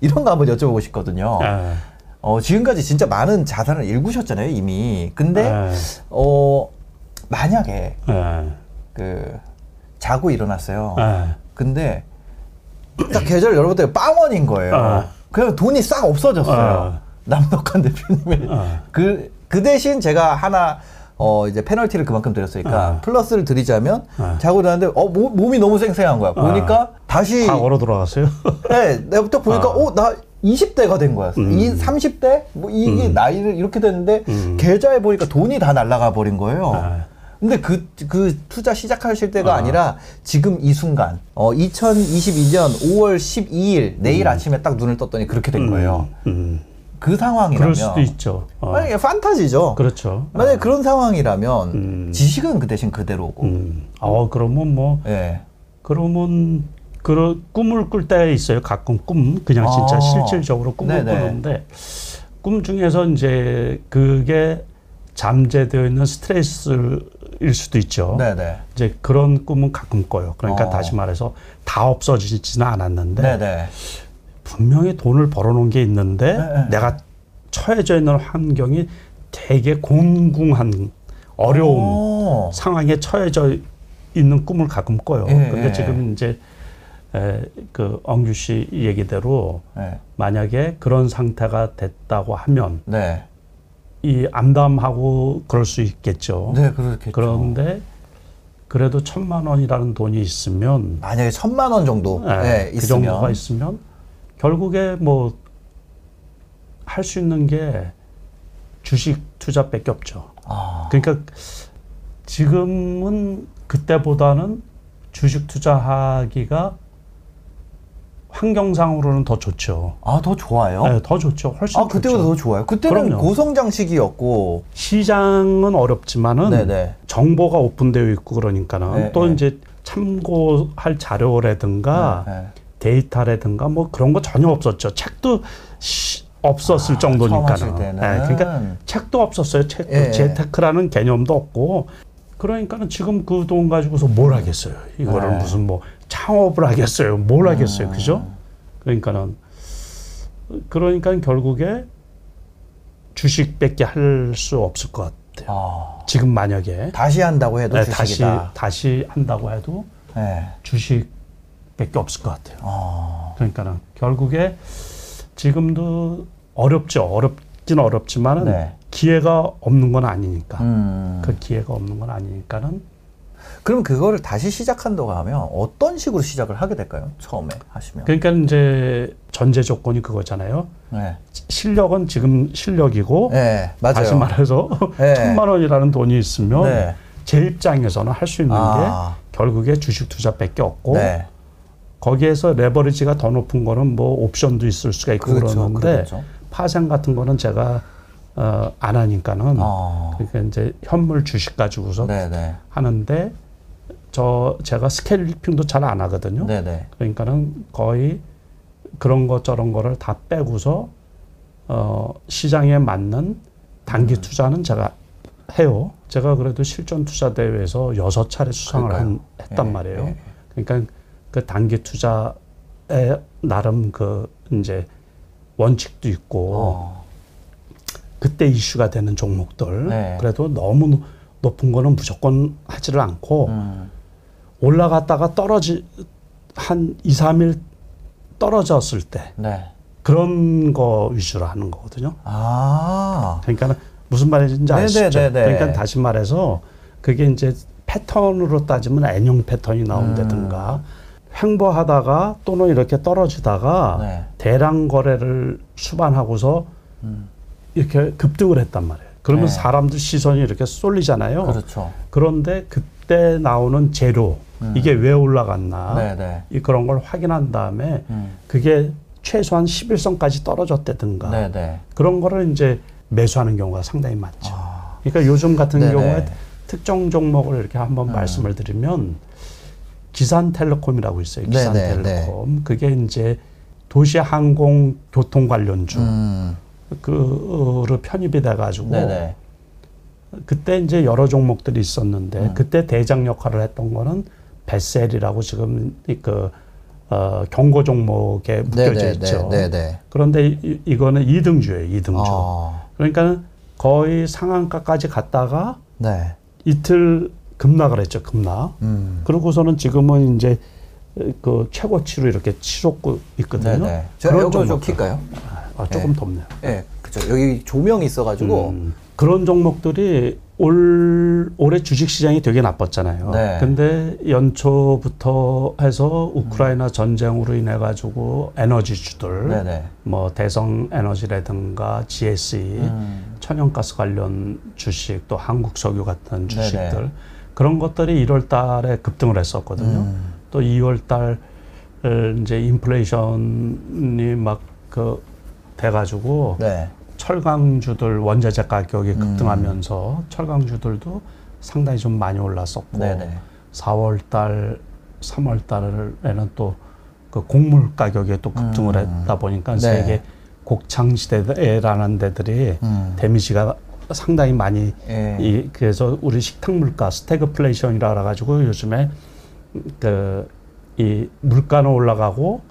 이런 거 한번 여쭤보고 싶거든요. 예. 어, 지금까지 진짜 많은 자산을 일구셨잖아요, 이미. 근데 예. 어, 만약에 예. 그 자고 일어났어요. 예. 근데 딱 계좌를 열어봤더니 빵원인 거예요. 어. 그냥 돈이 싹 없어졌어요. 어. 남덕한 대표님의 어. 그, 그 대신 제가 하나 어 이제 페널티를 그만큼 드렸으니까 어. 플러스를 드리자면 어. 자고 일어났는데 어 몸, 몸이 너무 쌩쌩한 거야. 보니까 다시 과거로 돌아갔어요. 네, 내가 딱 보니까 어. 어나 20대가 된 거야. 음. 이 30대 뭐 이게 나이를 이렇게 됐는데 음. 계좌에 보니까 돈이 다 날아가 버린 거예요. 아. 근데 그, 그 투자 시작하실 때가 아. 아니라 지금 이 순간, 어, 2022년 5월 12일 내일 아침에 딱 눈을 떴더니 그렇게 된 거예요. 음. 그 상황이라면. 그럴 수도 있죠. 어. 만약에 판타지죠. 그렇죠. 만약에 그런 상황이라면 음. 지식은 그 대신 그대로고. 음. 어, 그러면 뭐, 예. 그러면, 그런 꿈을 꿀 때 있어요. 가끔 꿈. 그냥 진짜 아. 실질적으로 꿈을 네네. 꾸는데, 꿈 중에서 이제 그게 잠재되어 있는 스트레스일 수도 있죠. 네네. 이제 그런 꿈은 가끔 꿔요. 그러니까 어. 다시 말해서 다 없어지지는 않았는데, 네네. 분명히 돈을 벌어놓은 게 있는데 네, 네. 내가 처해져 있는 환경이 되게 곤궁한 어려움 오. 상황에 처해져 있는 꿈을 가끔 꿔요. 예, 근데 예. 지금 이제 에, 그 엉규 씨 얘기대로 네. 만약에 그런 상태가 됐다고 하면 네. 이 암담하고 그럴 수 있겠죠. 네, 그렇겠죠. 그런데 그래도 천만 원이라는 돈이 있으면 만약에 천만 원 정도 예, 네, 그 있으면 정도가 있으면 결국에 뭐 할 수 있는 게 주식 투자밖에 없죠. 아, 그러니까 지금은 그때보다는 주식 투자하기가 환경상으로는 더 좋죠. 아, 더 좋아요? 네, 더 좋죠. 훨씬 아, 그때보다 좋죠. 더 좋아요. 그때는 그럼요. 고성장 시기였고. 시장은 어렵지만은 네네. 정보가 오픈되어 있고 그러니까는 네, 또 네. 이제 참고할 자료라든가 네. 데이터라든가 뭐 그런 거 전혀 없었죠. 책도 시- 없었을 아, 정도니까는. 때는. 그러니까 책도 없었어요. 책도 예. 재테크라는 개념도 없고. 그러니까는 지금 그 돈 가지고서 뭘 하겠어요. 이거를 네. 무슨 뭐 창업을 하겠어요. 뭘 하겠어요. 그죠? 그러니까는 그러니까 결국에 주식밖에 할 수 없을 것 같아요. 아, 지금 만약에 다시 한다고 해도 네, 다시. 다시 한다고 해도 네. 주식 밖에 없을 것 같아요. 아, 그러니까는 결국에 지금도 어렵죠. 어렵긴 어렵지만은 네. 기회가 없는 건 아니니까. 음. 그 기회가 없는 건 아니니까는 그럼 그거를 다시 시작한다고 하면 어떤 식으로 시작을 하게 될까요? 처음에 하시면. 그러니까 이제 전제 조건이 그거잖아요. 네. 실력은 지금 실력이고 네, 맞아요. 다시 말해서 네. 천만 원이라는 돈이 있으면 네. 제 입장에서는 할 수 있는 게 아, 결국에 주식 투자밖에 없고 네. 거기에서 레버리지가 더 높은 거는 뭐 옵션도 있을 수가 있고 그렇죠. 그러는데 그렇죠. 파생 같은 거는 제가 어, 안 하니까는 아, 그러니까 이제 현물 주식 가지고서 네, 네. 하는데 저 제가 스케일핑도 잘 안 하거든요. 네, 네. 그러니까는 거의 그런 것 저런 거를 다 빼고서 어, 시장에 맞는 단기 음. 투자는 제가 해요. 제가 그래도 실전 투자 대회에서 여섯 차례 수상을 한, 했단 예, 말이에요. 예. 그러니까 그 단기 투자에 나름 그 이제 원칙도 있고 어, 그때 이슈가 되는 종목들 네. 그래도 너무 노- 높은 거는 무조건 하지를 않고 음, 올라갔다가 떨어지 한 2, 3일 떨어졌을 때 네. 그런 거 위주로 하는 거거든요. 아, 그러니까 무슨 말인지 아시죠? 네네네네. 그러니까 다시 말해서 그게 이제 패턴으로 따지면 N형 패턴이 나온다든가 횡보하다가 또는 이렇게 떨어지다가 네. 대량 거래를 수반하고서 음, 이렇게 급등을 했단 말이에요. 그러면 네. 사람들 시선이 이렇게 쏠리잖아요. 그렇죠. 그런데 그때 나오는 재료 음. 이게 왜 올라갔나 네, 네. 이 그런 걸 확인한 다음에 음, 그게 최소한 11선까지 떨어졌다든가 네, 네. 그런 거를 이제 매수하는 경우가 상당히 많죠. 아, 그러니까 요즘 같은 네네. 경우에 특정 종목을 이렇게 한번 음. 말씀을 드리면 기산텔레콤이라고 있어요. 네네, 기산텔레콤 그게 이제 도시 항공 교통 관련주 음, 그를 편입이 돼가지고 네, 네. 그때 이제 여러 종목들이 있었는데 음. 그때 대장 역할을 했던 거는 베셀이라고 지금 그 어, 경고 종목에 묶여져 있죠. 네, 네. 그런데 이, 이거는 2등주예요, 2등주. 아, 그러니까 거의 상한가까지 갔다가 네. 이틀 급락을 했죠, 급락. 음. 그러고서는 지금은 이제 그 최고치로 이렇게 치솟고 있거든요. 네, 네. 제가 그런 이거 좀 종목들. 킬까요? 아, 조금 덥네요. 예, 그죠. 여기 조명이 있어가지고. 음, 그런 종목들이 올 올해 주식 시장이 되게 나빴잖아요. 네. 근데 연초부터 해서 우크라이나 전쟁으로 인해 가지고 에너지주들 네네. 뭐 대성 에너지라든가 GSE 음. 천연가스 관련 주식 또 한국 석유 같은 주식들 네네. 그런 것들이 1월 달에 급등을 했었거든요. 음. 또 2월 달 이제 인플레이션이 막 그 돼가지고 네. 철강주들 원자재 가격이 급등하면서 철강주들도 상당히 좀 많이 올랐었고 네네. 4월 달, 3월 달에는 또 그 곡물 가격이 또 급등을 했다 보니까 네. 세계 곡창지대라는 데들이 음. damage가 상당히 많이 예. 이 그래서 우리 식탁 물가 스태그플레이션이라 그래가지고 요즘에 그 이 물가는 올라가고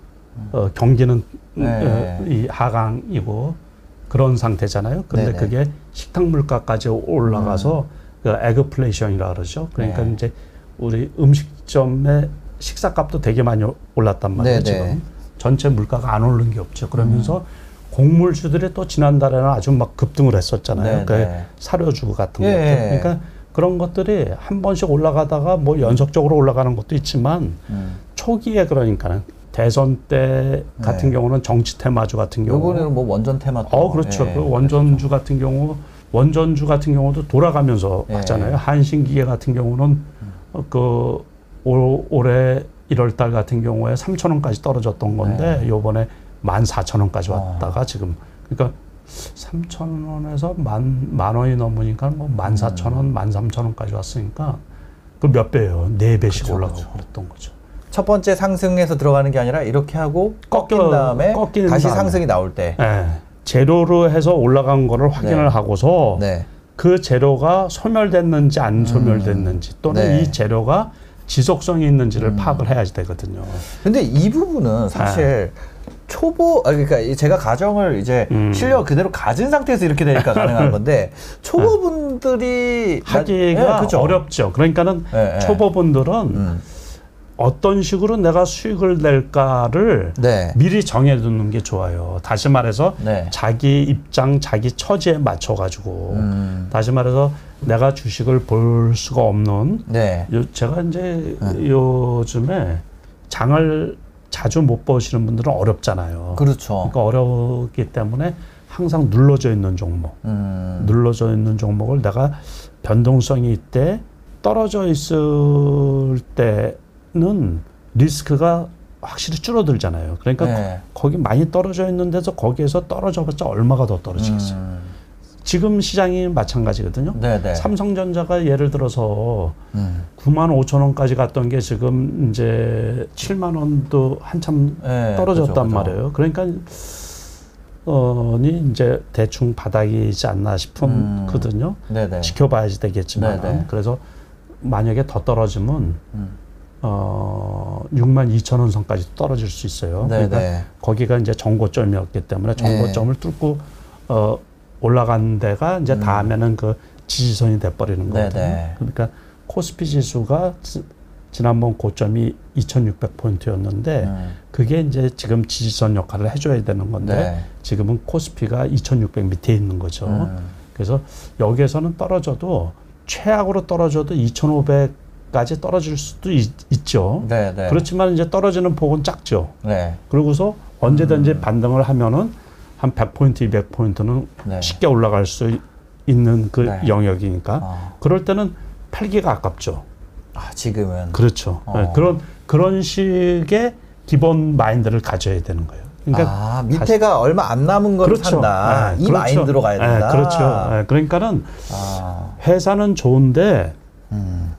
어, 경기는 네. 어, 이 하강이고 그런 상태잖아요. 근데 네네. 그게 식탁 물가까지 올라가서 그 애그플레이션이라 그러죠. 그러니까 네. 이제 우리 음식점의 식사값도 되게 많이 올랐단 말이에요. 네네. 지금 전체 물가가 안 오른 게 없죠. 그러면서 곡물주들이 또 지난달에는 아주 막 급등을 했었잖아요. 네네. 그 사료주 같은 예, 것들. 예. 그러니까 그런 것들이 한 번씩 올라가다가 뭐 연속적으로 올라가는 것도 있지만 음. 초기에 그러니까는 대선 때 같은 네. 경우는 정치 테마주 같은 경우 요번에는 뭐 원전 테마도. 어 그렇죠. 예. 그 원전주 같은 경우 원전주 같은 경우도 돌아가면서 예. 하잖아요. 한신기계 같은 경우는 어, 그 올, 올해 1월 달 같은 경우에 3천 원까지 떨어졌던 건데 네. 요번에 14,000원까지 어. 왔다가 지금 그러니까 3천 원에서 만, 만 원이 넘으니까 뭐 14,000원, 13,000원까지 왔으니까 그 몇 배예요. 네 배씩 그렇죠, 올라가고. 그랬던 거죠. 첫 번째 상승에서 들어가는 게 아니라 이렇게 하고 꺾인 꺾여- 다음에 꺾인 다시 다음에. 상승이 나올 때. 예. 재료로 해서 올라간 거를 확인을 네. 하고서 네. 그 재료가 소멸됐는지 안 소멸됐는지 또는 네. 이 재료가 지속성이 있는지를 파악을 해야지 되거든요. 근데 이 부분은 사실 초보 아 그러니까 이 제가 가정을 이제 음. 실력 그대로 가진 상태에서 이렇게 되니까 가능한 건데 초보분들이 하기가 예, 그죠? 어렵죠. 그러니까는 예, 예. 초보분들은 음. 어떤 식으로 내가 수익을 낼까를 네. 미리 정해두는 게 좋아요. 다시 말해서 네. 자기 입장, 자기 처지에 맞춰가지고 음. 다시 말해서 내가 주식을 볼 수가 없는 네. 요, 제가 이제 요즘에 장을 자주 못 보시는 분들은 어렵잖아요. 그렇죠. 그러니까 어렵기 때문에 항상 눌러져 있는 종목, 음. 눌러져 있는 종목을 내가 변동성이 있대 떨어져 있을 때는 리스크가 확실히 줄어들잖아요. 그러니까 네. 거, 기 많이 떨어져 있는 데서 거기에서 떨어져봤자 얼마가 더 떨어지겠어요. 음. 지금 시장이 마찬가지거든요. 네네. 삼성전자가 예를 들어서 음. 9만 5천 원까지 갔던 게 지금 이제 7만 원도 한참 네, 떨어졌단 그죠, 그죠. 말이에요. 그러니까 어니 이제 대충 바닥이지 않나 싶거든요. 네네. 지켜봐야지 되겠지만 네네. 그래서 만약에 더 떨어지면 음. 어 6만 2천 원 선까지 떨어질 수 있어요. 그러니까 네네. 거기가 이제 정고점이었기 때문에 정고점을 뚫고 어 올라간 데가 이제 다음에는 그 지지선이 돼 버리는 거거든요. 음. 네네. 그러니까 코스피 지수가 지, 지난번 고점이 2,600포인트였는데 음. 그게 이제 지금 지지선 역할을 해줘야 되는 건데 네. 지금은 코스피가 2,600 밑에 있는 거죠. 음. 그래서 여기에서는 떨어져도 최악으로 떨어져도 2,500 까지 떨어질 수도 있, 죠 네네. 그렇지만 이제 떨어지는 폭은 작죠. 네. 그러고서 언제든지 반등을 하면은 한 100포인트, 200포인트는 네. 쉽게 올라갈 수 있는 그 네. 영역이니까 아. 그럴 때는 팔기가 아깝죠. 아, 지금은. 그렇죠. 어. 네, 그런 그런 식의 기본 마인드를 가져야 되는 거예요. 그러니까 아, 밑에가 얼마 안 남은 걸 산다. 네, 이 그렇죠. 마인드로 가야 네, 된다. 그렇죠. 네, 그러니까는 아, 회사는 좋은데 음.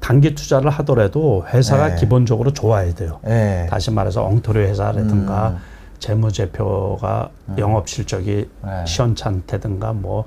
단기 투자를 하더라도 회사가 네. 기본적으로 좋아야 돼요. 네. 다시 말해서 엉터리 회사라든가 음. 재무제표가 영업 실적이 네. 시원찮다든가 뭐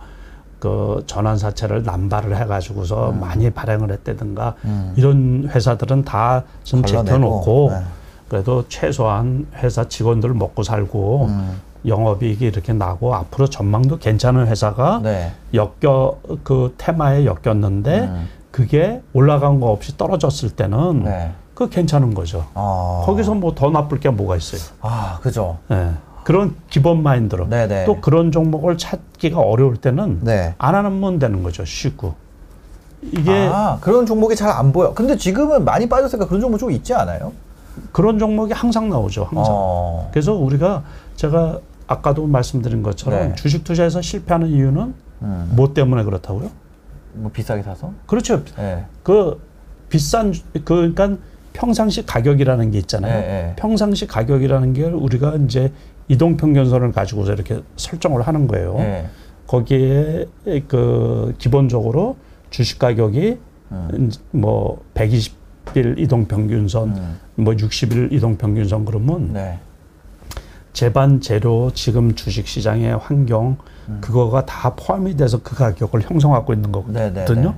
그 전환사채를 남발을 해가지고서 음. 많이 발행을 했다든가 이런 회사들은 다 좀 제껴놓고 네. 그래도 최소한 회사 직원들 먹고 살고 음. 영업이익이 이렇게 나고 앞으로 전망도 괜찮은 회사가 네. 엮여 그 테마에 엮였는데 음. 그게 올라간 거 없이 떨어졌을 때는 네. 그 괜찮은 거죠. 아. 거기서 뭐 더 나쁠 게 뭐가 있어요. 아, 그죠. 예. 그런 기본 마인드로 네네. 또 그런 종목을 찾기가 어려울 때는 네. 안 하면 되는 거죠. 쉽고 이게 아, 그런 종목이 잘 안 보여. 근데 지금은 많이 빠졌으니까 그런 종목 좀 있지 않아요? 그런 종목이 항상 나오죠. 항상. 어. 그래서 우리가 제가 아까도 말씀드린 것처럼 네. 주식 투자에서 실패하는 이유는 음. 뭐 때문에 그렇다고요? 뭐 비싸게 사서? 그렇죠. 네. 그 비싼 주- 그 그러니까 평상시 가격이라는 게 있잖아요. 네, 네. 평상시 가격이라는 게 우리가 이제 이동 평균선을 가지고서 이렇게 설정을 하는 거예요. 네. 거기에 그 기본적으로 주식 가격이 음. 뭐 120일 이동 평균선, 음. 뭐 60일 이동 평균선 그러면 네. 재반 재료 지금 주식 시장의 환경 음. 그거가 다 포함이 돼서 그 가격을 형성하고 있는 네, 네, 거거든요. 네.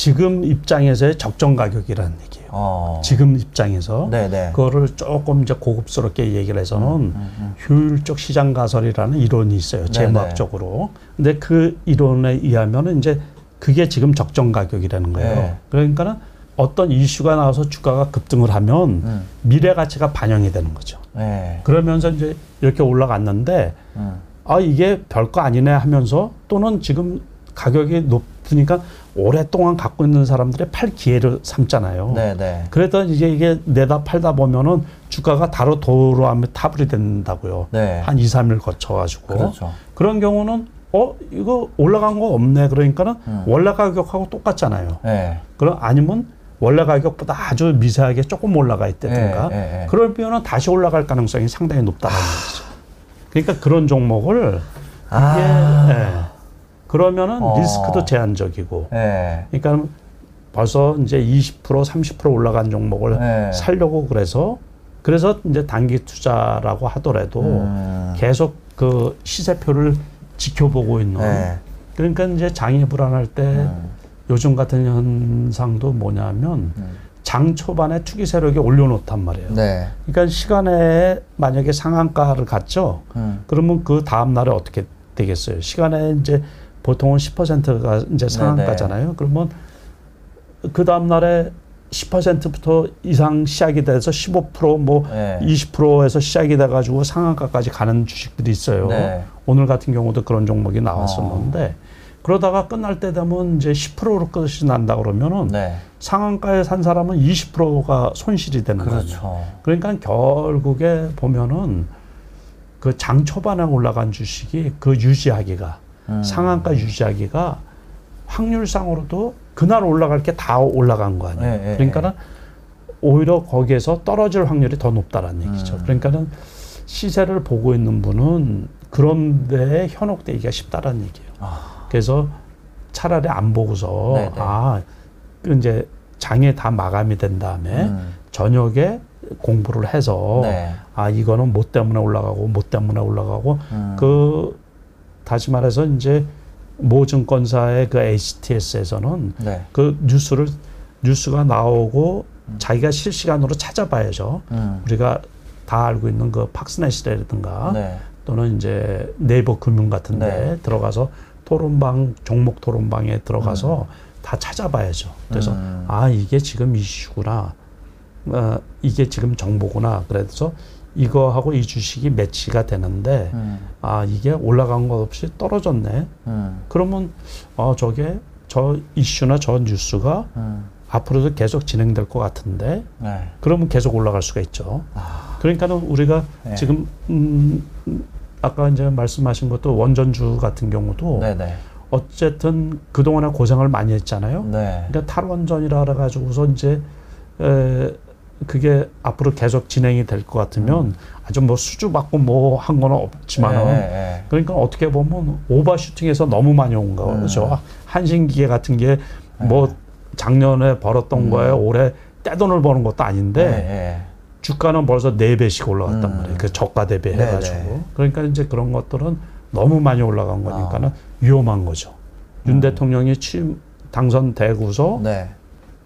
지금 입장에서의 적정 가격이라는 얘기예요. 어. 지금 입장에서 네, 네. 그거를 조금 이제 고급스럽게 얘기를 해서는 음, 효율적 시장 가설이라는 이론이 있어요. 네네. 재무학적으로. 근데 그 이론에 의하면은 이제 그게 지금 적정 가격이라는 거예요. 네. 그러니까는 어떤 이슈가 나와서 주가가 급등을 하면 음. 미래 가치가 반영이 되는 거죠. 네. 그러면서 이제 이렇게 올라갔는데 음. 아 이게 별거 아니네 하면서 또는 지금 가격이 높으니까 오랫동안 갖고 있는 사람들의 팔 기회를 삼잖아요. 네, 네. 그래도 이제 이게 내다 팔다 보면은 주가가 다로 도로 하면 타불이 된다고요. 네. 한 2, 3일 거쳐가지고. 그렇죠. 런 경우는 어 이거 올라간 거 없네 그러니까는 음. 원래 가격하고 똑같잖아요. 네. 그럼 아니면 원래 가격보다 아주 미세하게 조금 올라가 있다든가 네, 네, 네. 그러면은 다시 올라갈 가능성이 상당히 높다는 거죠. 그러니까 그런 종목을 아. 이게 예. 그러면은 어. 리스크도 제한적이고 네. 그러니까 벌써 이제 20% 30% 올라간 종목을 네. 살려고 그래서 그래서 이제 단기 투자라고 하더라도 음. 계속 그 시세표를 지켜보고 있는 네. 그러니까 이제 장이 불안할 때 음. 요즘 같은 현상도 뭐냐면 음. 장 초반에 투기 세력이 올려놓단 말이에요. 네. 그러니까 시간에 만약에 상한가를 갔죠. 음. 그러면 그 다음 날에 어떻게 되겠어요? 시간에 이제 보통은 10%가 이제 상한가잖아요. 그러면 그 다음 날에 10%부터 이상 시작이 돼서 15%뭐 네. 20%에서 시작이 돼가지고 상한가까지 가는 주식들이 있어요. 네. 오늘 같은 경우도 그런 종목이 나왔었는데 그러다가 끝날 때 되면 이제 10%로 끝이 난다 그러면은 네. 상한가에 산 사람은 20%가 손실이 되는 거예요. 그렇죠. 그러니까 결국에 보면은 그 장 초반에 올라간 주식이 그 유지하기가 음. 상한가 유지하기가 확률상으로도 그날 올라갈 게 다 올라간 거 아니에요. 네, 네, 그러니까는 오히려 거기에서 떨어질 확률이 더 높다라는 얘기죠. 음. 그러니까는 시세를 보고 있는 분은 그런 데에 현혹되기가 쉽다라는 얘기예요. 아. 그래서 차라리 안 보고서 네, 네. 아, 그 이제 장에 다 마감이 된 다음에 음. 저녁에 공부를 해서 네. 아 이거는 뭐 때문에 올라가고 뭐 때문에 올라가고 음. 그 다시 말해서 이제 모 증권사의 그 HTS에서는 네. 그 뉴스를 뉴스가 나오고 자기가 실시간으로 찾아봐야죠. 음. 우리가 다 알고 있는 그 팍스넷이라든가 네. 또는 이제 네이버 금융 같은데 네. 들어가서 토론방 종목 토론방에 들어가서 다 찾아봐야죠. 그래서 음. 아 이게 지금 이슈구나, 어, 이게 지금 정보구나. 그래서 이거하고 이 주식이 매치가 되는데 음. 아 이게 올라간 것 없이 떨어졌네. 음. 그러면 어 저게 저 이슈나 저 뉴스가 음. 앞으로도 계속 진행될 것 같은데 네. 그러면 계속 올라갈 수가 있죠. 아. 그러니까는 우리가 네. 지금 음, 음, 아까 이제 말씀하신 것도 원전주 같은 경우도 네네. 어쨌든 그동안에 고생을 많이 했잖아요. 네. 그러니까 탈원전이라 그래 가지고서 이제 에, 그게 앞으로 계속 진행이 될 것 같으면 아주 뭐 수주 받고 뭐한 거는 없지만은 음. 네, 네. 그러니까 어떻게 보면 오버슈팅해서 너무 많이 온 거죠. 음. 한신기계 같은 게 뭐 작년에 벌었던 거에 올해 떼돈을 버는 것도 아닌데 네, 네. 주가는 벌써 네 배씩 올라갔단 음. 말이에요. 그 저가 대비. 해가지고. 그러니까 이제 그런 것들은 너무 많이 올라간 거니까는 위험한 거죠. 윤 음. 대통령이 취임 당선되고서 네.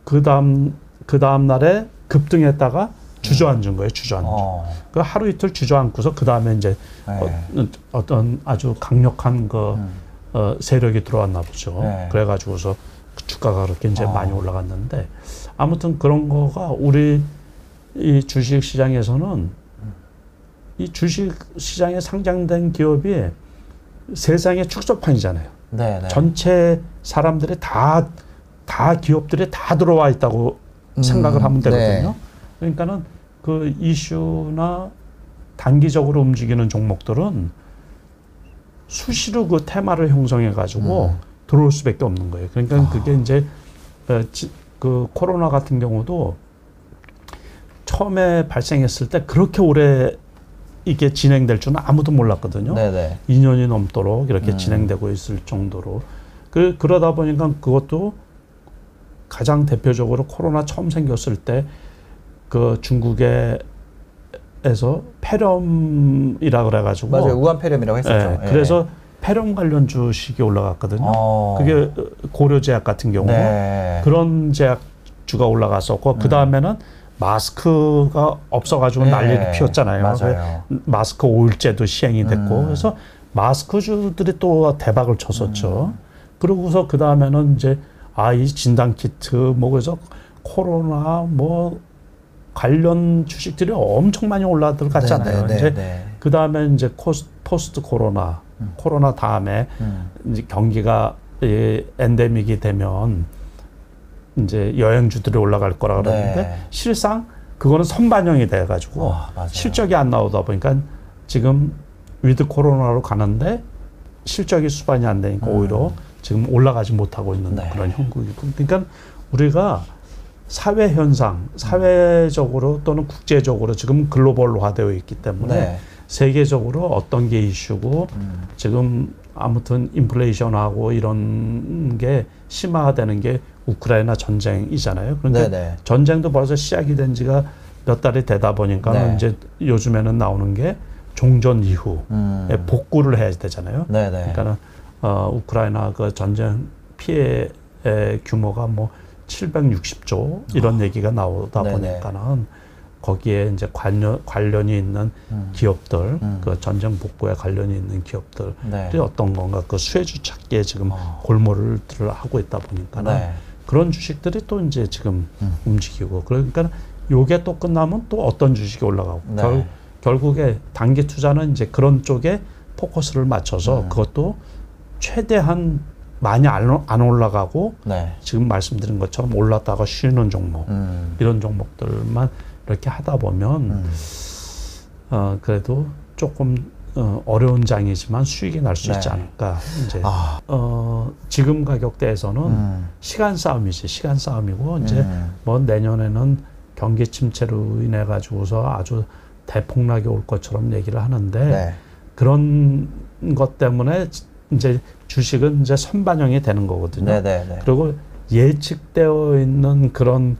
그 다음 그 다음 날에 급등했다가 주저앉은 거예요. 주저앉은. 어. 그 하루 이틀 주저앉고서 그 다음에 이제 네. 어, 떤 아주 강력한 그 음. 어, 세력이 들어왔나 보죠. 네. 그래가지고서 그 주가가 그렇게 이제 어. 많이 올라갔는데 아무튼 그런 거가 우리 이 주식 시장에서는 이 주식 시장에 상장된 기업이 세상의 축소판이잖아요. 네, 네. 전체 사람들이 다, 다 기업들이 다 들어와 있다고 음, 생각을 하면 네. 되거든요. 그러니까는 그 이슈나 단기적으로 움직이는 종목들은 수시로 그 테마를 형성해 가지고 음. 들어올 수밖에 없는 거예요. 그러니까 아. 그게 이제 어, 지- 그 코로나 같은 경우도 처음에 발생했을 때 그렇게 오래 이게 진행될 줄은 아무도 몰랐거든요. 네, 네. 2년이 넘도록 이렇게 음. 진행되고 있을 정도로 그 그러다 보니까 그것도 가장 대표적으로 코로나 처음 생겼을 때 그 중국에서 폐렴이라 그래가지고 맞아요. 우한 폐렴이라고 했었죠. 예, 그래서 폐렴 관련 주식이 올라갔거든요. 어. 그게 고려제약 같은 경우 네. 그런 제약주가 올라갔었고 그 다음에는 마스크가 없어가지고 네. 난리를 피웠잖아요. 맞아요. 마스크 오부제도 시행이 됐고 음. 그래서 마스크주들이 또 대박을 쳤었죠. 음. 그러고서 그 다음에는 이제 아 이 진단 키트 뭐 그래서 코로나 뭐 관련 주식들이 엄청 많이 올라들어갔잖아요. 네, 네, 이제 네. 그 다음에 이제 코스, post 코로나 코로나 다음에 음. 이제 경기가 이 endemic이 되면 이제 여행주들이 올라갈 거라 그러는데 네. 실상 그거는 선반영이 돼가지고 아, 맞아요. 실적이 안 나오다 보니까 지금 with 코로나로 가는데 실적이 수반이 안 되니까 오히려 지금 올라가지 못하고 있는 음. 네. 그런 형국이고 그러니까 우리가 사회 현상, 사회적으로 또는 국제적으로 지금 글로벌화되어 있기 때문에 네. 세계적으로 어떤 게 이슈고 음. 지금 아무튼 인플레이션하고 이런 게 심화되는 게 우크라이나 전쟁이잖아요. 그러니까 네네. 전쟁도 벌써 시작이 된 지가 몇 달이 되다 보니까 네. 이제 요즘에는 나오는 게 종전 이후에 음. 복구를 해야 되잖아요. 네네. 그러니까는 어, 우크라이나 그 전쟁 피해의 규모가 뭐 760조 이런 얘기가 나오다 아. 네네. 보니까는 거기에 이제 관련 관련이 있는 음. 기업들, 음. 그 전쟁 복구에 관련이 있는 기업들이 네. 어떤 건가 그 수혜주 찾기에 지금 어. 골몰을 하고 있다 보니까는 네. 그런 주식들이 또 이제 지금 음. 움직이고 그러니까 요게 또 끝나면 또 어떤 주식이 올라가고 네. 결, 결국에 단기 투자는 이제 그런 쪽에 포커스를 맞춰서 음. 그것도 최대한 많이 안, 안 올라가고 네. 지금 말씀드린 것처럼 올랐다가 쉬는 종목 음. 이런 종목들만 이렇게 하다 보면 음. 어, 그래도 조금 어, 어려운 장이지만 수익이 날 수 있지 네. 않을까 이제 아. 어, 지금 가격대에서는 음. 시간 싸움이지 시간 싸움이고 이제 음. 뭐 내년에는 경기 침체로 인해 가지고서 아주 대폭락이 올 것처럼 얘기를 하는데 네. 그런 것 때문에 이제 주식은 이제 선반영이 되는 거거든요. 네네네. 그리고 예측되어 있는 그런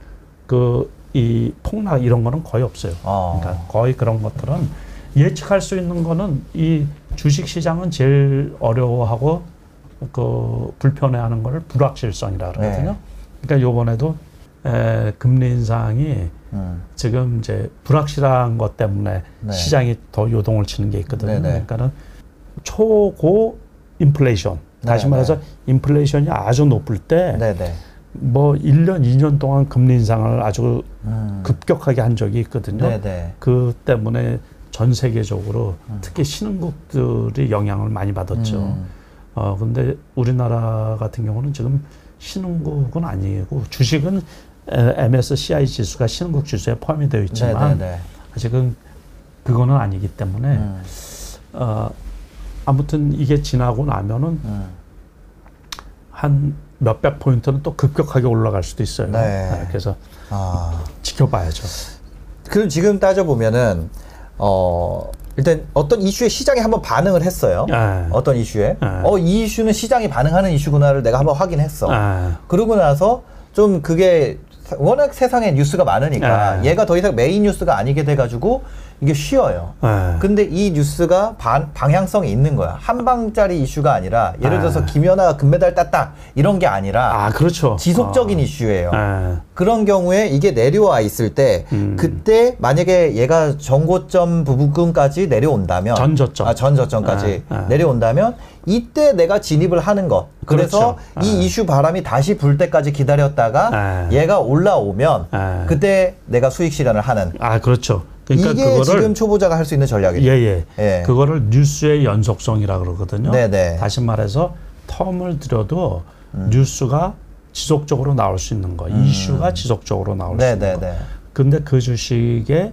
그 이 폭락 이런 거는 거의 없어요. 어. 그러니까 거의 그런 것들은 예측할 수 있는 거는 이 주식 시장은 제일 어려워하고 그 불편해하는 거를 불확실성이라 그러거든요. 네. 그러니까 요번에도 에, 금리 인상이 음. 지금 이제 불확실한 것 때문에 네. 시장이 더 요동을 치는 게 있거든요. 네네. 그러니까는 초고 인플레이션 다시 네네. 말해서 인플레이션이 아주 높을 때 네네. 뭐 1년, 2년 동안 금리 인상을 아주 음. 급격하게 한 적이 있거든요. 네네. 그 때문에 전 세계적으로 특히 신흥국들이 영향을 많이 받았죠. 음. 어, 근데 우리나라 같은 경우는 지금 신흥국은 아니고 주식은 에, MSCI 지수가 신흥국 지수에 포함이 되어 있지만 네네네. 아직은 그거는 아니기 때문에 음. 어, 아무튼 이게 지나고 나면은 음. 한 몇백 포인트는 또 급격하게 올라갈 수도 있어요. 네. 네, 그래서 아. 지켜봐야죠. 그럼 지금 따져보면은, 어, 일단 어떤 이슈에 시장이 한번 반응을 했어요. 네. 어떤 이슈에. 네. 어, 이 이슈는 시장이 반응하는 이슈구나를 내가 한번 확인했어. 아, 그러고 나서 좀 그게 워낙 세상에 뉴스가 많으니까 네. 얘가 더 이상 메인 뉴스가 아니게 돼가지고 이게 쉬어요. 예. 근데 이 뉴스가 반- 방향성이 있는 거야. 한 방짜리 이슈가 아니라 예를 들어서 아. 김연아가 금메달 땄다 이런 게 아니라 아, 그렇죠. 지속적인 이슈예요. 예. 그런 경우에 이게 내려와 있을 때 음. 그때 만약에 얘가 전고점 부분까지 내려온다면 전저점. 아, 전저점까지 아, 아. 내려온다면 이때 내가 진입을 하는 것 그래서 그렇죠. 이 아. 이슈 바람이 다시 불 때까지 기다렸다가 아. 얘가 올라오면 아. 그때 내가 수익 실현을 하는 아, 그렇죠. 그러니까 이게 그거를 지금 초보자가 할 수 있는 전략이에요. 예, 예. 예. 그거를 뉴스의 연속성이라 그러거든요. 네네. 다시 말해서 텀을 들여도 음. 뉴스가 지속적으로 나올 수 있는 거, 이슈가 지속적으로 나올 수 있는 거. 네네네. 근데 그 주식에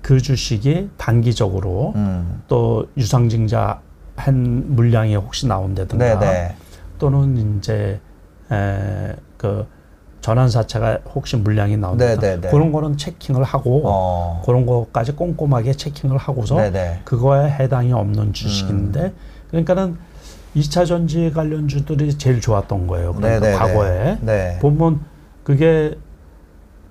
그 주식이 단기적으로 음. 또 유상증자 한 물량이 혹시 나온다든가 네네. 또는 이제 에, 그 전환사채가 혹시 물량이 나온다든가 네네네. 그런 거는 체킹을 하고 어. 그런 거까지 꼼꼼하게 체킹을 하고서 네네. 그거에 해당이 없는 주식인데 그러니까는 2차 전지 관련주들이 제일 좋았던 거예요. 그러니까. 과거에 네. 보면 그게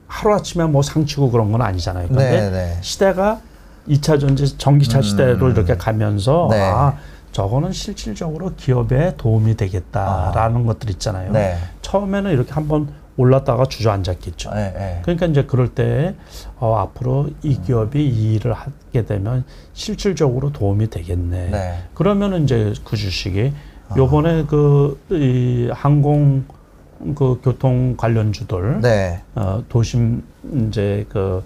하루아침에 뭐 상치고 그런 건 아니잖아요. 근데 네네. 시대가 2차 전지 전기차 음. 시대로 이렇게 가면서 네. 아 저거는 실질적으로 기업에 도움이 되겠다라는 것들 있잖아요. 네. 처음에는 이렇게 한번 올랐다가 주저앉았겠죠. 네, 네. 그러니까 이제 그럴 때 어, 앞으로 이 기업이 이 일을 하게 되면 실질적으로 도움이 되겠네. 네. 그러면 이제 그 주식이 요번에 그 이 항공 그 교통 관련주들 네. 어, 도심 이제 그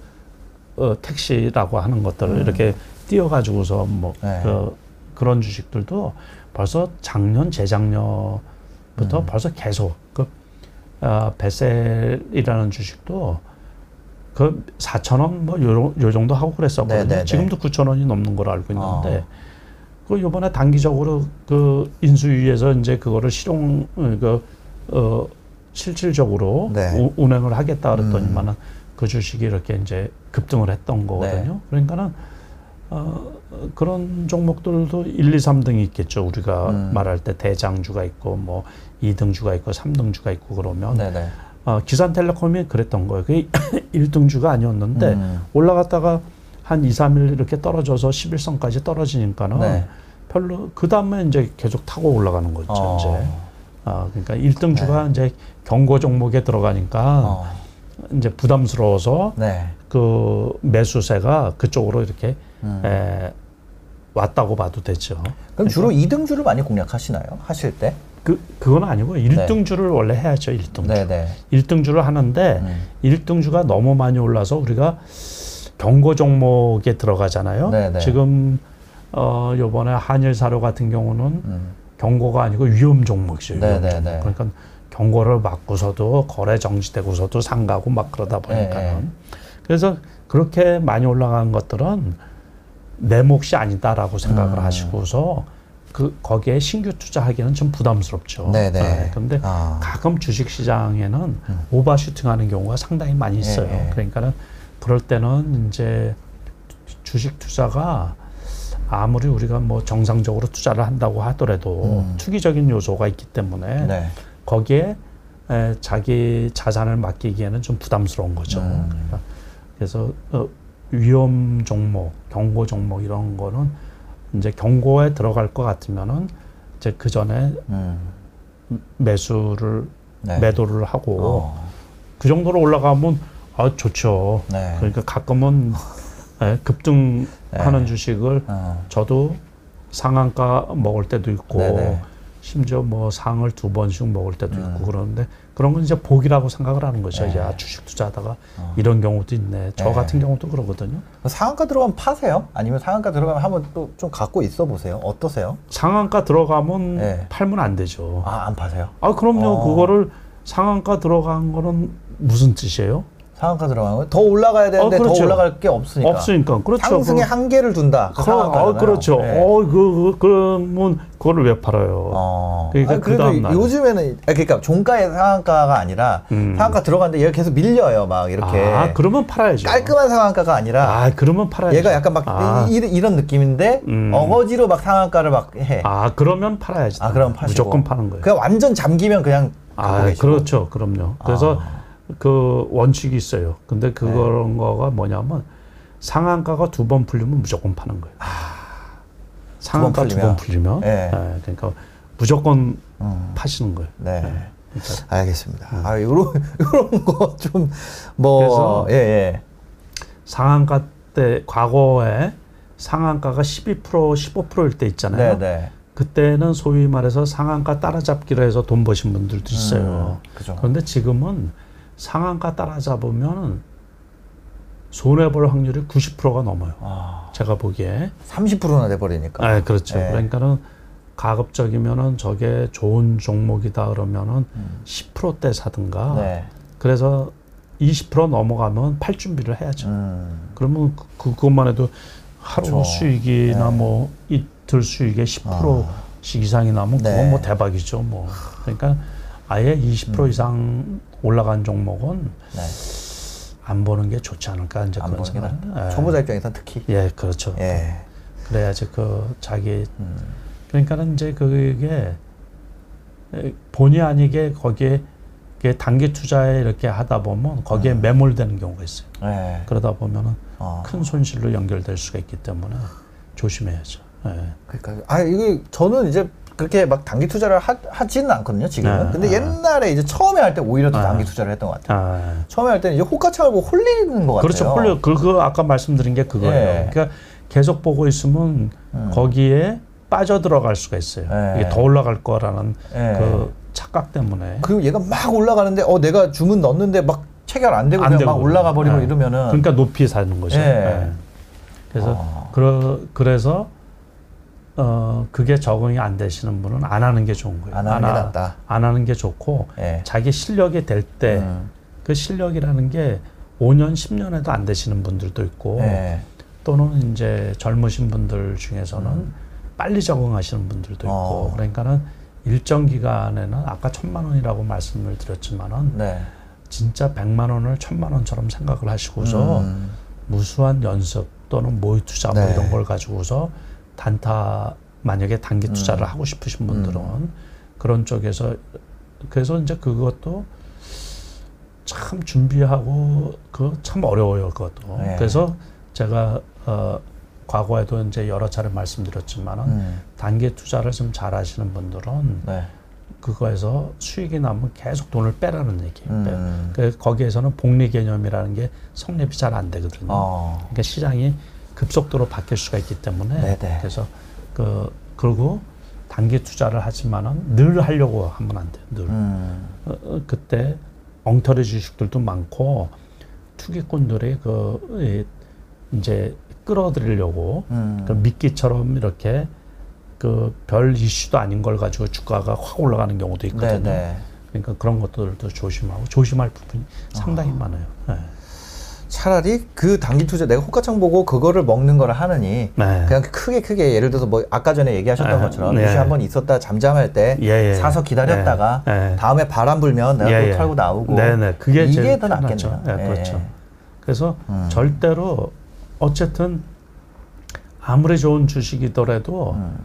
어, 택시라고 하는 것들을 이렇게 띄어가지고서 뭐 음. 네. 그, 그런 주식들도 벌써 작년 재작년부터 음. 벌써 계속 그 어, 베셀이라는 주식도 그 4천 원뭐 요, 요 정도 하고 그랬었거든요. 네, 네, 네. 지금도 9천 원이 넘는 걸로 알고 있는데 어. 그 요번에 단기적으로 그 인수위에서 이제 그거를 실용 그 어, 실질적으로 네. 우- 운행을 하겠다 그랬더니만은 그 주식이 이렇게 이제 급등을 했던 거거든요. 네. 그러니까는 어, 그런 종목들도 1, 2, 3등이 있겠죠. 우리가 음. 말할 때 대장주가 있고 뭐 2등주가 있고 3등주가 있고 그러면 네네. 어, 기산텔레콤이 그랬던 거예요. 그게 1등주가 아니었는데 음. 올라갔다가 한 2, 3일 이렇게 떨어져서 11선까지 떨어지니까는 네. 별로 그 다음에 이제 계속 타고 올라가는 거죠. 어. 이제 아 그러니까 1등주가 이제 경고 종목에 들어가니까 어. 이제 부담스러워서 네. 그 매수세가 그쪽으로 이렇게 음. 에, 왔다고 봐도 되죠. 그럼 주로 2등주를 많이 공략하시나요? 하실 때? 그 그건 아니고 1등주를 원래 해야죠. 1등주. 네네. 1등주를 하는데 음. 1등주가 너무 많이 올라서 우리가 경고 종목에 들어가잖아요. 네네. 지금 어 요번에 한일 사료 같은 경우는 음. 경고가 아니고 위험 종목이죠. 위험 네네네. 종목. 그러니까 경고를 맞고서도 거래 정지되고서도 상가고 막 그러다 보니까는 네, 네. 그래서 그렇게 많이 올라간 것들은 내 몫이 아니다라고 생각을 음. 하시고서 그 거기에 신규 투자하기는 좀 부담스럽죠. 네네. 근데 아. 가끔 주식 시장에는 오버슈팅하는 경우가 상당히 많이 있어요. 예, 예. 그러니까는 그럴 때는 이제 주식 투자가 아무리 우리가 뭐 정상적으로 투자를 한다고 하더라도 음. 투기적인 요소가 있기 때문에 네. 거기에 에, 자기 자산을 맡기기에는 좀 부담스러운 거죠. 음. 그러니까 그래서 어, 위험 종목, 경고 종목 이런 거는 이제 경고에 들어갈 것 같으면은 이제 그 전에 음. 매수를 네. 매도를 하고 어. 그 정도로 올라가면 아 좋죠. 네. 그러니까 가끔은 예, 급등하는 네. 주식을 어. 저도 상한가 먹을 때도 있고 네네. 심지어 뭐 상을 두 번씩 먹을 때도 음. 있고 그러는데 그런 건 이제 복이라고 생각을 하는 거죠. 네. 야 주식 투자하다가 어. 이런 경우도 있네. 저 네. 같은 경우도 그러거든요. 상한가 들어가면 파세요? 아니면 상한가 들어가면 한번 또 좀 갖고 있어 보세요. 어떠세요? 상한가 들어가면 네. 팔면 안 되죠. 아, 안 파세요? 아 그럼요. 어. 그거를 상한가 들어간 거는 무슨 뜻이에요? 상한가 들어가면 더 올라가야 되는데 어, 그렇죠. 더 올라갈 게 없으니까. 없으니까 그렇죠. 상승의 그- 한계를 둔다. 그. 어, 그렇죠. 네. 어, 그, 그, 그러면 그거를 왜 팔아요? 어. 그러니까 그 그래도. 요즘에는 아, 그러니까 종가의 상한가가 아니라 음. 상한가 들어갔는데 얘가 계속 밀려요. 막 이렇게 아, 그러면 팔아야죠. 깔끔한 상한가가 아니라 아, 그러면 팔아야죠. 얘가 약간 막 아, 이, 런 느낌인데 음. 어거지로 막 상한가를 막 해. 아, 그러면 팔아야지. 아, 그럼 파시고. 무조건 파는 거예요. 그냥 완전 잠기면 그냥 아, 계시고. 그렇죠. 그럼요. 그래서 아. 그 원칙이 있어요. 근데 그런 네. 거가 뭐냐면 상한가가 두 번 풀리면 무조건 파는 거예요. 상한가 두. 번 풀리면 예. 예, 그러니까 무조건 음. 파시는 거예요. 네. 그러니까 알겠습니다. 아, 요런, 요런 거 좀, 뭐, 그래서- 예, 예. 상한가 때 과거에 상한가가 12% 15%일 때 있잖아요. 네, 네. 그때는 소위 말해서 상한가 따라잡기로 해서 돈 버신 분들도 있어요. 음, 그죠. 그런데 지금은 상한가 따라잡으면 손해 볼 확률이 90%가 넘어요. 아, 제가 보기에. 30%나 돼버리니까. 아, 그렇죠. 네. 그러니까는 가급적이면은 저게 좋은 종목이다 그러면은 10%대 사든가. 음. 네. 그래서 20% 넘어가면 팔 준비를 해야죠. 음, 그러면 그, 그것만 해도 하루 그렇죠. 수익이나 네. 뭐 이틀 수익의 10%씩 이상이 나면 네. 그건 뭐 대박이죠. 뭐 그러니까 아예 20% 음. 이상 올라간 종목은 네. 안 보는 게 좋지 않을까 이제 안 그런 보는 게 생각. 예. 초보자 입장에선 특히. 예, 그렇죠. 예. 그래야지 그 자기 음, 그러니까는 이제 그게 에, 본의 아니게 거기에 이게 단기 투자에 이렇게 하다 보면 거기에 음. 매몰되는 경우가 있어요. 예. 그러다 보면은 어. 큰 손실로 연결될 수가 있기 때문에 조심해야죠. 예. 그러니까 아 이거 저는 이제 그렇게 막 단기 투자를 하, 하지는 않거든요 지금은. 네, 근데 네. 옛날에 이제 처음에 할 때 오히려 더 네. 단기 투자를 했던 것 같아요. 아, 처음에 할 때는 이제 호가창을 보고 홀리는 것 같아요. 그렇죠. 홀려 그, 그 아까 말씀드린 게 그거예요. 예. 그러니까 계속 보고 있으면 음. 거기에 빠져 들어갈 수가 있어요. 예. 이게 더 올라갈 거라는 예. 그 착각 때문에. 그리고 얘가 막 올라가는데 어 내가 주문 넣었는데 막 체결 안 되고 안 그냥 되고 막 올라가 버리고 예. 이러면은 그러니까 높이 사는 거죠. 예. 예. 그래서 어. 그러, 그래서 어 그게 적응이 안 되시는 분은 안 하는 게 좋은 거예요. 안 하는 게 하- 낫다. 안 하는 게 좋고 예. 자기 실력이 될 때그 음. 실력이라는 게 5년, 10년에도 안 되시는 분들도 있고 예. 또는 이제 젊으신 분들 중에서는 음. 빨리 적응하시는 분들도 있고 어. 그러니까는 일정 기간에는 아까 천만 원이라고 말씀을 드렸지만은 네. 진짜 백만 원을 천만 원처럼 생각을 하시고서 음. 무수한 연습 또는 모의 투자 뭐 네. 이런 걸 가지고서 단타 만약에 단기 투자를 음. 하고 싶으신 분들은 그런 쪽에서 그래서 이제 그것도 참 준비하고 그 참 어려워요 그것도 네. 그래서 제가 어 과거에도 이제 여러 차례 말씀드렸지만은 음. 단기 투자를 좀 잘하시는 분들은 네. 그거에서 수익이 나면 계속 돈을 빼라는 얘기예요. 음. 그 거기에서는 복리 개념이라는 게 성립이 잘 안 되거든요. 어. 그러니까 시장이 급속도로 바뀔 수가 있기 때문에 네네. 그래서 그 그리고 단기 투자를 하지만은 늘 하려고 하면 안 돼요. 늘 음. 어, 어, 그때 엉터리 주식들도 많고 투기꾼들이 그 이, 이제 끌어들이려고 음. 그 미끼처럼 이렇게 그 별 이슈도 아닌 걸 가지고 주가가 확 올라가는 경우도 있거든요. 네네. 그러니까 그런 것들도 조심하고 조심할 부분이 상당히 아. 많아요. 네. 차라리 그 단기 투자 내가 호가창 보고 그거를 먹는 거를 하느니 네. 그냥 크게 크게 예를 들어서 뭐 아까 전에 얘기하셨던 아, 것처럼 네. 이슈 한번 있었다 잠잠할 때 예, 예. 사서 기다렸다가 예, 예. 다음에 바람 불면 내가 예, 또 예. 털고 나오고 네네. 그게 이게 더. 낫겠네요. 예, 그렇죠. 예. 그래서 음. 절대로 어쨌든 아무리 좋은 주식이더라도 음.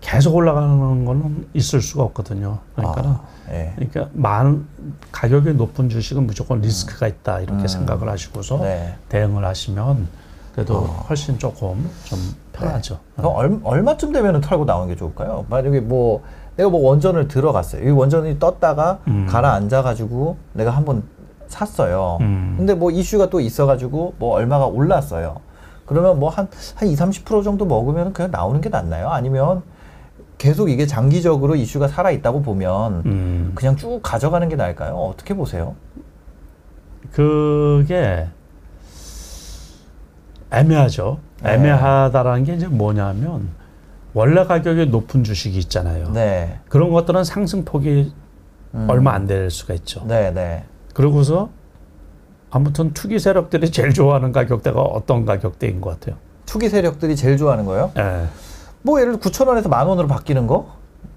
계속 올라가는 거는 있을 수가 없거든요. 그러니까는 아, 예. 그러니까 많은 가격이 높은 주식은 무조건 리스크가 있다 이렇게 음. 생각을 하시고서 네. 대응을 하시면 그래도 어. 훨씬 조금 좀 편하죠. 그럼 얼, 얼마쯤 되면 털고 나오는 게 좋을까요? 만약에 뭐 내가 뭐 원전을 들어갔어요. 이 원전이 떴다가 음. 가라앉아가지고 내가 한번 샀어요. 음. 근데 뭐 이슈가 또 있어가지고 뭐 얼마가 올랐어요. 그러면 뭐 한, 한 20, 30% 정도 먹으면 그냥 나오는 게 낫나요? 아니면 계속 이게 장기적으로 이슈가 살아 있다고 보면 음. 그냥 쭉 가져가는 게 나을까요? 어떻게 보세요? 그게 애매하죠. 네. 애매하다라는 게 이제 뭐냐면 원래 가격이 높은 주식이 있잖아요. 네. 그런 것들은 상승폭이 음. 얼마 안 될 수가 있죠. 네, 네. 그러고서 아무튼 투기 세력들이 제일 좋아하는 가격대가 어떤 가격대인 것 같아요. 투기 세력들이 제일 좋아하는 거예요? 예. 뭐 예를 들어 9천 원에서 만 원으로 바뀌는 거?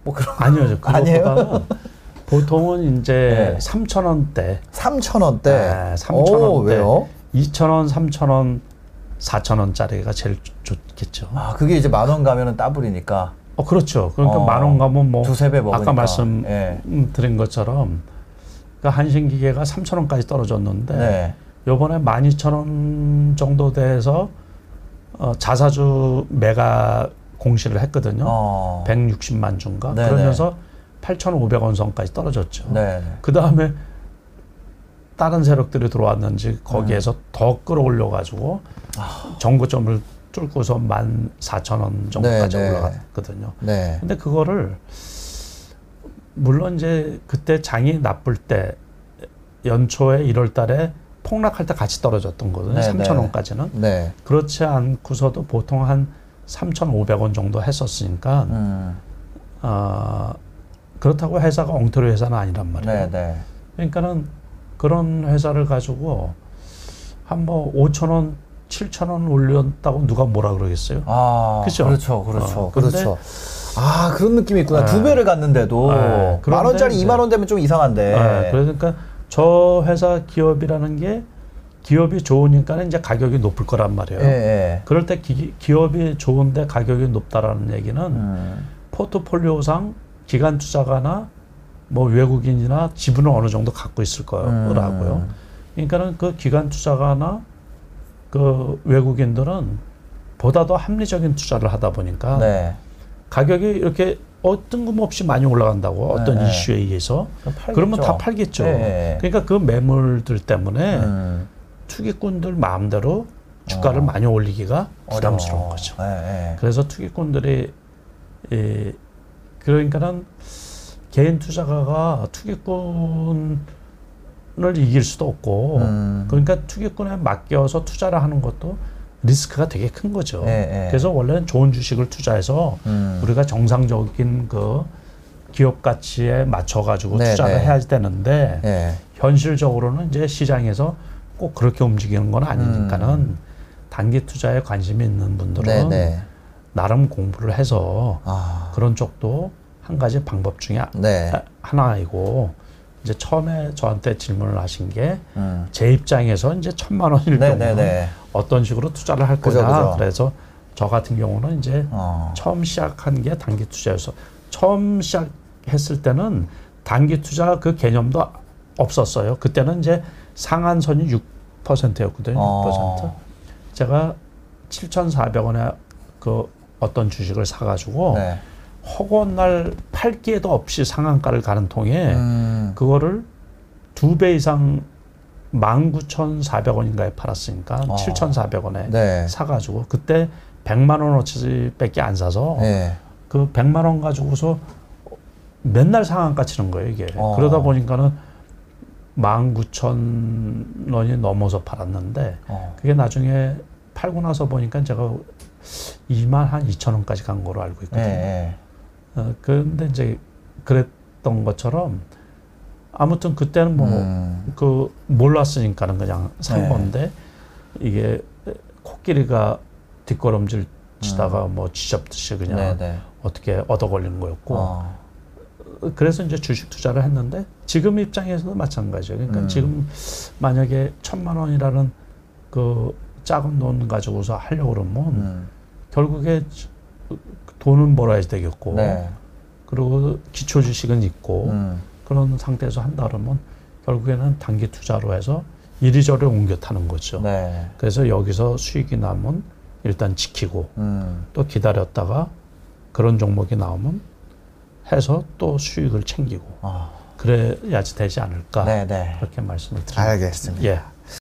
뭐 그런 아니요, 아니에요? 그것보다는 보통은 이제 네. 3천 원대, 3천 원대. 네, 3천 오, 원대. 왜요? 2천 원, 3천 원, 4천 원짜리가 제일 좋- 좋겠죠. 아, 그게 이제 만 원 가면은 따블이니까 어, 그렇죠. 그러니까 어, 만원 가면 뭐 두세 배 먹으니까. 아까 말씀 예. 음, 드린 것처럼 그러니까 한신 기계가 3천 원까지 떨어졌는데 네. 요번에 12,000원 정도 돼서 어, 자사주 매가 공시를 했거든요. 어. 160만 주인가 네네. 그러면서 8,500원 선까지 떨어졌죠. 네. 그 다음에 다른 세력들이 들어왔는지 거기에서 더 끌어올려 가지고 정고점을 뚫고서 14,000원 정도까지 네, 네. 올라갔거든요. 네. 근데 그거를 물론 이제 그때 장이 나쁠 때 연초에 1월 달에 폭락할 때 같이 떨어졌던 거거든요. 네, 3,000원까지는. 네. 그렇지 않고서도 보통 한 3,500원 정도 했었으니까 음. 아 그렇다고 회사가 엉터리 회사는 아니란 말이에요. 네, 네. 그러니까는 그런 회사를 가지고 한 뭐 5천 원, 7천 원 올렸다고 누가 뭐라 그러겠어요? 아, 그죠? 그렇죠, 그렇죠, 어, 그렇죠. 아, 그런 느낌이 있구나. 네. 두 배를 갔는데도 네, 그런데 만 원짜리 이제- 2만 원 되면 좀 이상한데. 아, 그러니까 저 회사 기업이라는 게 기업이 좋으니까는 이제 가격이 높을 거란 말이에요. 예, 예. 그럴 때 기, 기업이 좋은데 가격이 높다라는 얘기는 음. 포트폴리오상 기관 투자가나 뭐 외국인이나 지분을 어느 정도 갖고 있을 거라고요. 음. 그러니까는 그 기관 투자가나 그 외국인들은 보다 더 합리적인 투자를 하다 보니까 네. 가격이 이렇게 어, 뜬금없이 많이 올라간다고 어떤 네, 네. 이슈에 의해서. 그러면 다 팔겠죠. 네. 그러니까 그 매물들 때문에 음. 투기꾼들 마음대로 주가를 어. 많이 올리기가 부담스러운 어려워. 거죠. 예, 예. 그래서 투기꾼들이 이 그러니까는 개인 투자가가 투기꾼을 이길 수도 없고 음. 그러니까 투기꾼에 맡겨서 투자를 하는 것도 리스크가 되게 큰 거죠. 예, 예. 그래서 원래는 좋은 주식을 투자해서 음. 우리가 정상적인 그 기업 가치에 맞춰 가지고 네, 투자를 네. 해야 되는데 예. 현실적으로는 이제 시장에서 꼭 그렇게 움직이는 건 아니니까는 단기 투자에 관심이 있는 네, 분들은 네. 나름 공부를 해서 아. 그런 쪽도 한 가지 방법 중에 하- 네. 하나이고 이제 처음에 저한테 질문을 하신 게제 음. 입장에서 이제 천만 원일 네, 네, 네. 어떤 식으로 투자를 할 그죠, 거냐 그죠. 그래서 저 같은 경우는 이제 어. 처음 시작한 게 단기 투자여서 처음 시작했을 때는 단기 투자 그 개념도 없었어요. 그때는 이제 상한선이 6% 였거든요. 6%. 어. 제가 7,400원에 그 어떤 주식을 사가지고 네. 허구한 날 팔기에도 없이 상한가를 가는 통에 음. 그거를 두 배 이상 19,400원인가에 팔았으니까 어. 7,400원에 네. 사가지고 그때 100만 원어치밖에 안 사서 네. 그 100만 원 가지고서 맨날 상한가 치는 거예요 이게 어. 그러다 보니까는 19,000원이 넘어서 팔았는데 어. 그게 나중에 팔고 나서 보니까 제가 2만 한 2천 원까지 간 거로 알고 예, 있거든요. 예. 어, 그런데 이제 그랬던 것처럼 아무튼 그때는 뭐 음. 그 몰랐으니까는 그냥 산 네. 건데 이게 코끼리가 뒷걸음질 치다가 뭐 쥐잡듯이 그냥 네, 네. 어떻게 얻어 걸리는 거였고 어. 그래서 이제 주식 투자를 했는데 지금 입장에서도 마찬가지예요. 그러니까 음. 지금 만약에 천만 원이라는 그 작은 돈 가지고서 하려고 그러면 음. 결국에 돈은 벌어야 되겠고 네. 그리고 기초 주식은 있고 음. 그런 상태에서 한다 그러면 결국에는 단기 투자로 해서 이리저리 옮겨 타는 거죠. 네. 그래서 여기서 수익이 나면 일단 지키고 음. 또 기다렸다가 그런 종목이 나오면 해서 또 수익을 챙기고 아. 그래야지 되지 않을까 네, 네. 그렇게 말씀을 드립니다. 알겠습니다. 예.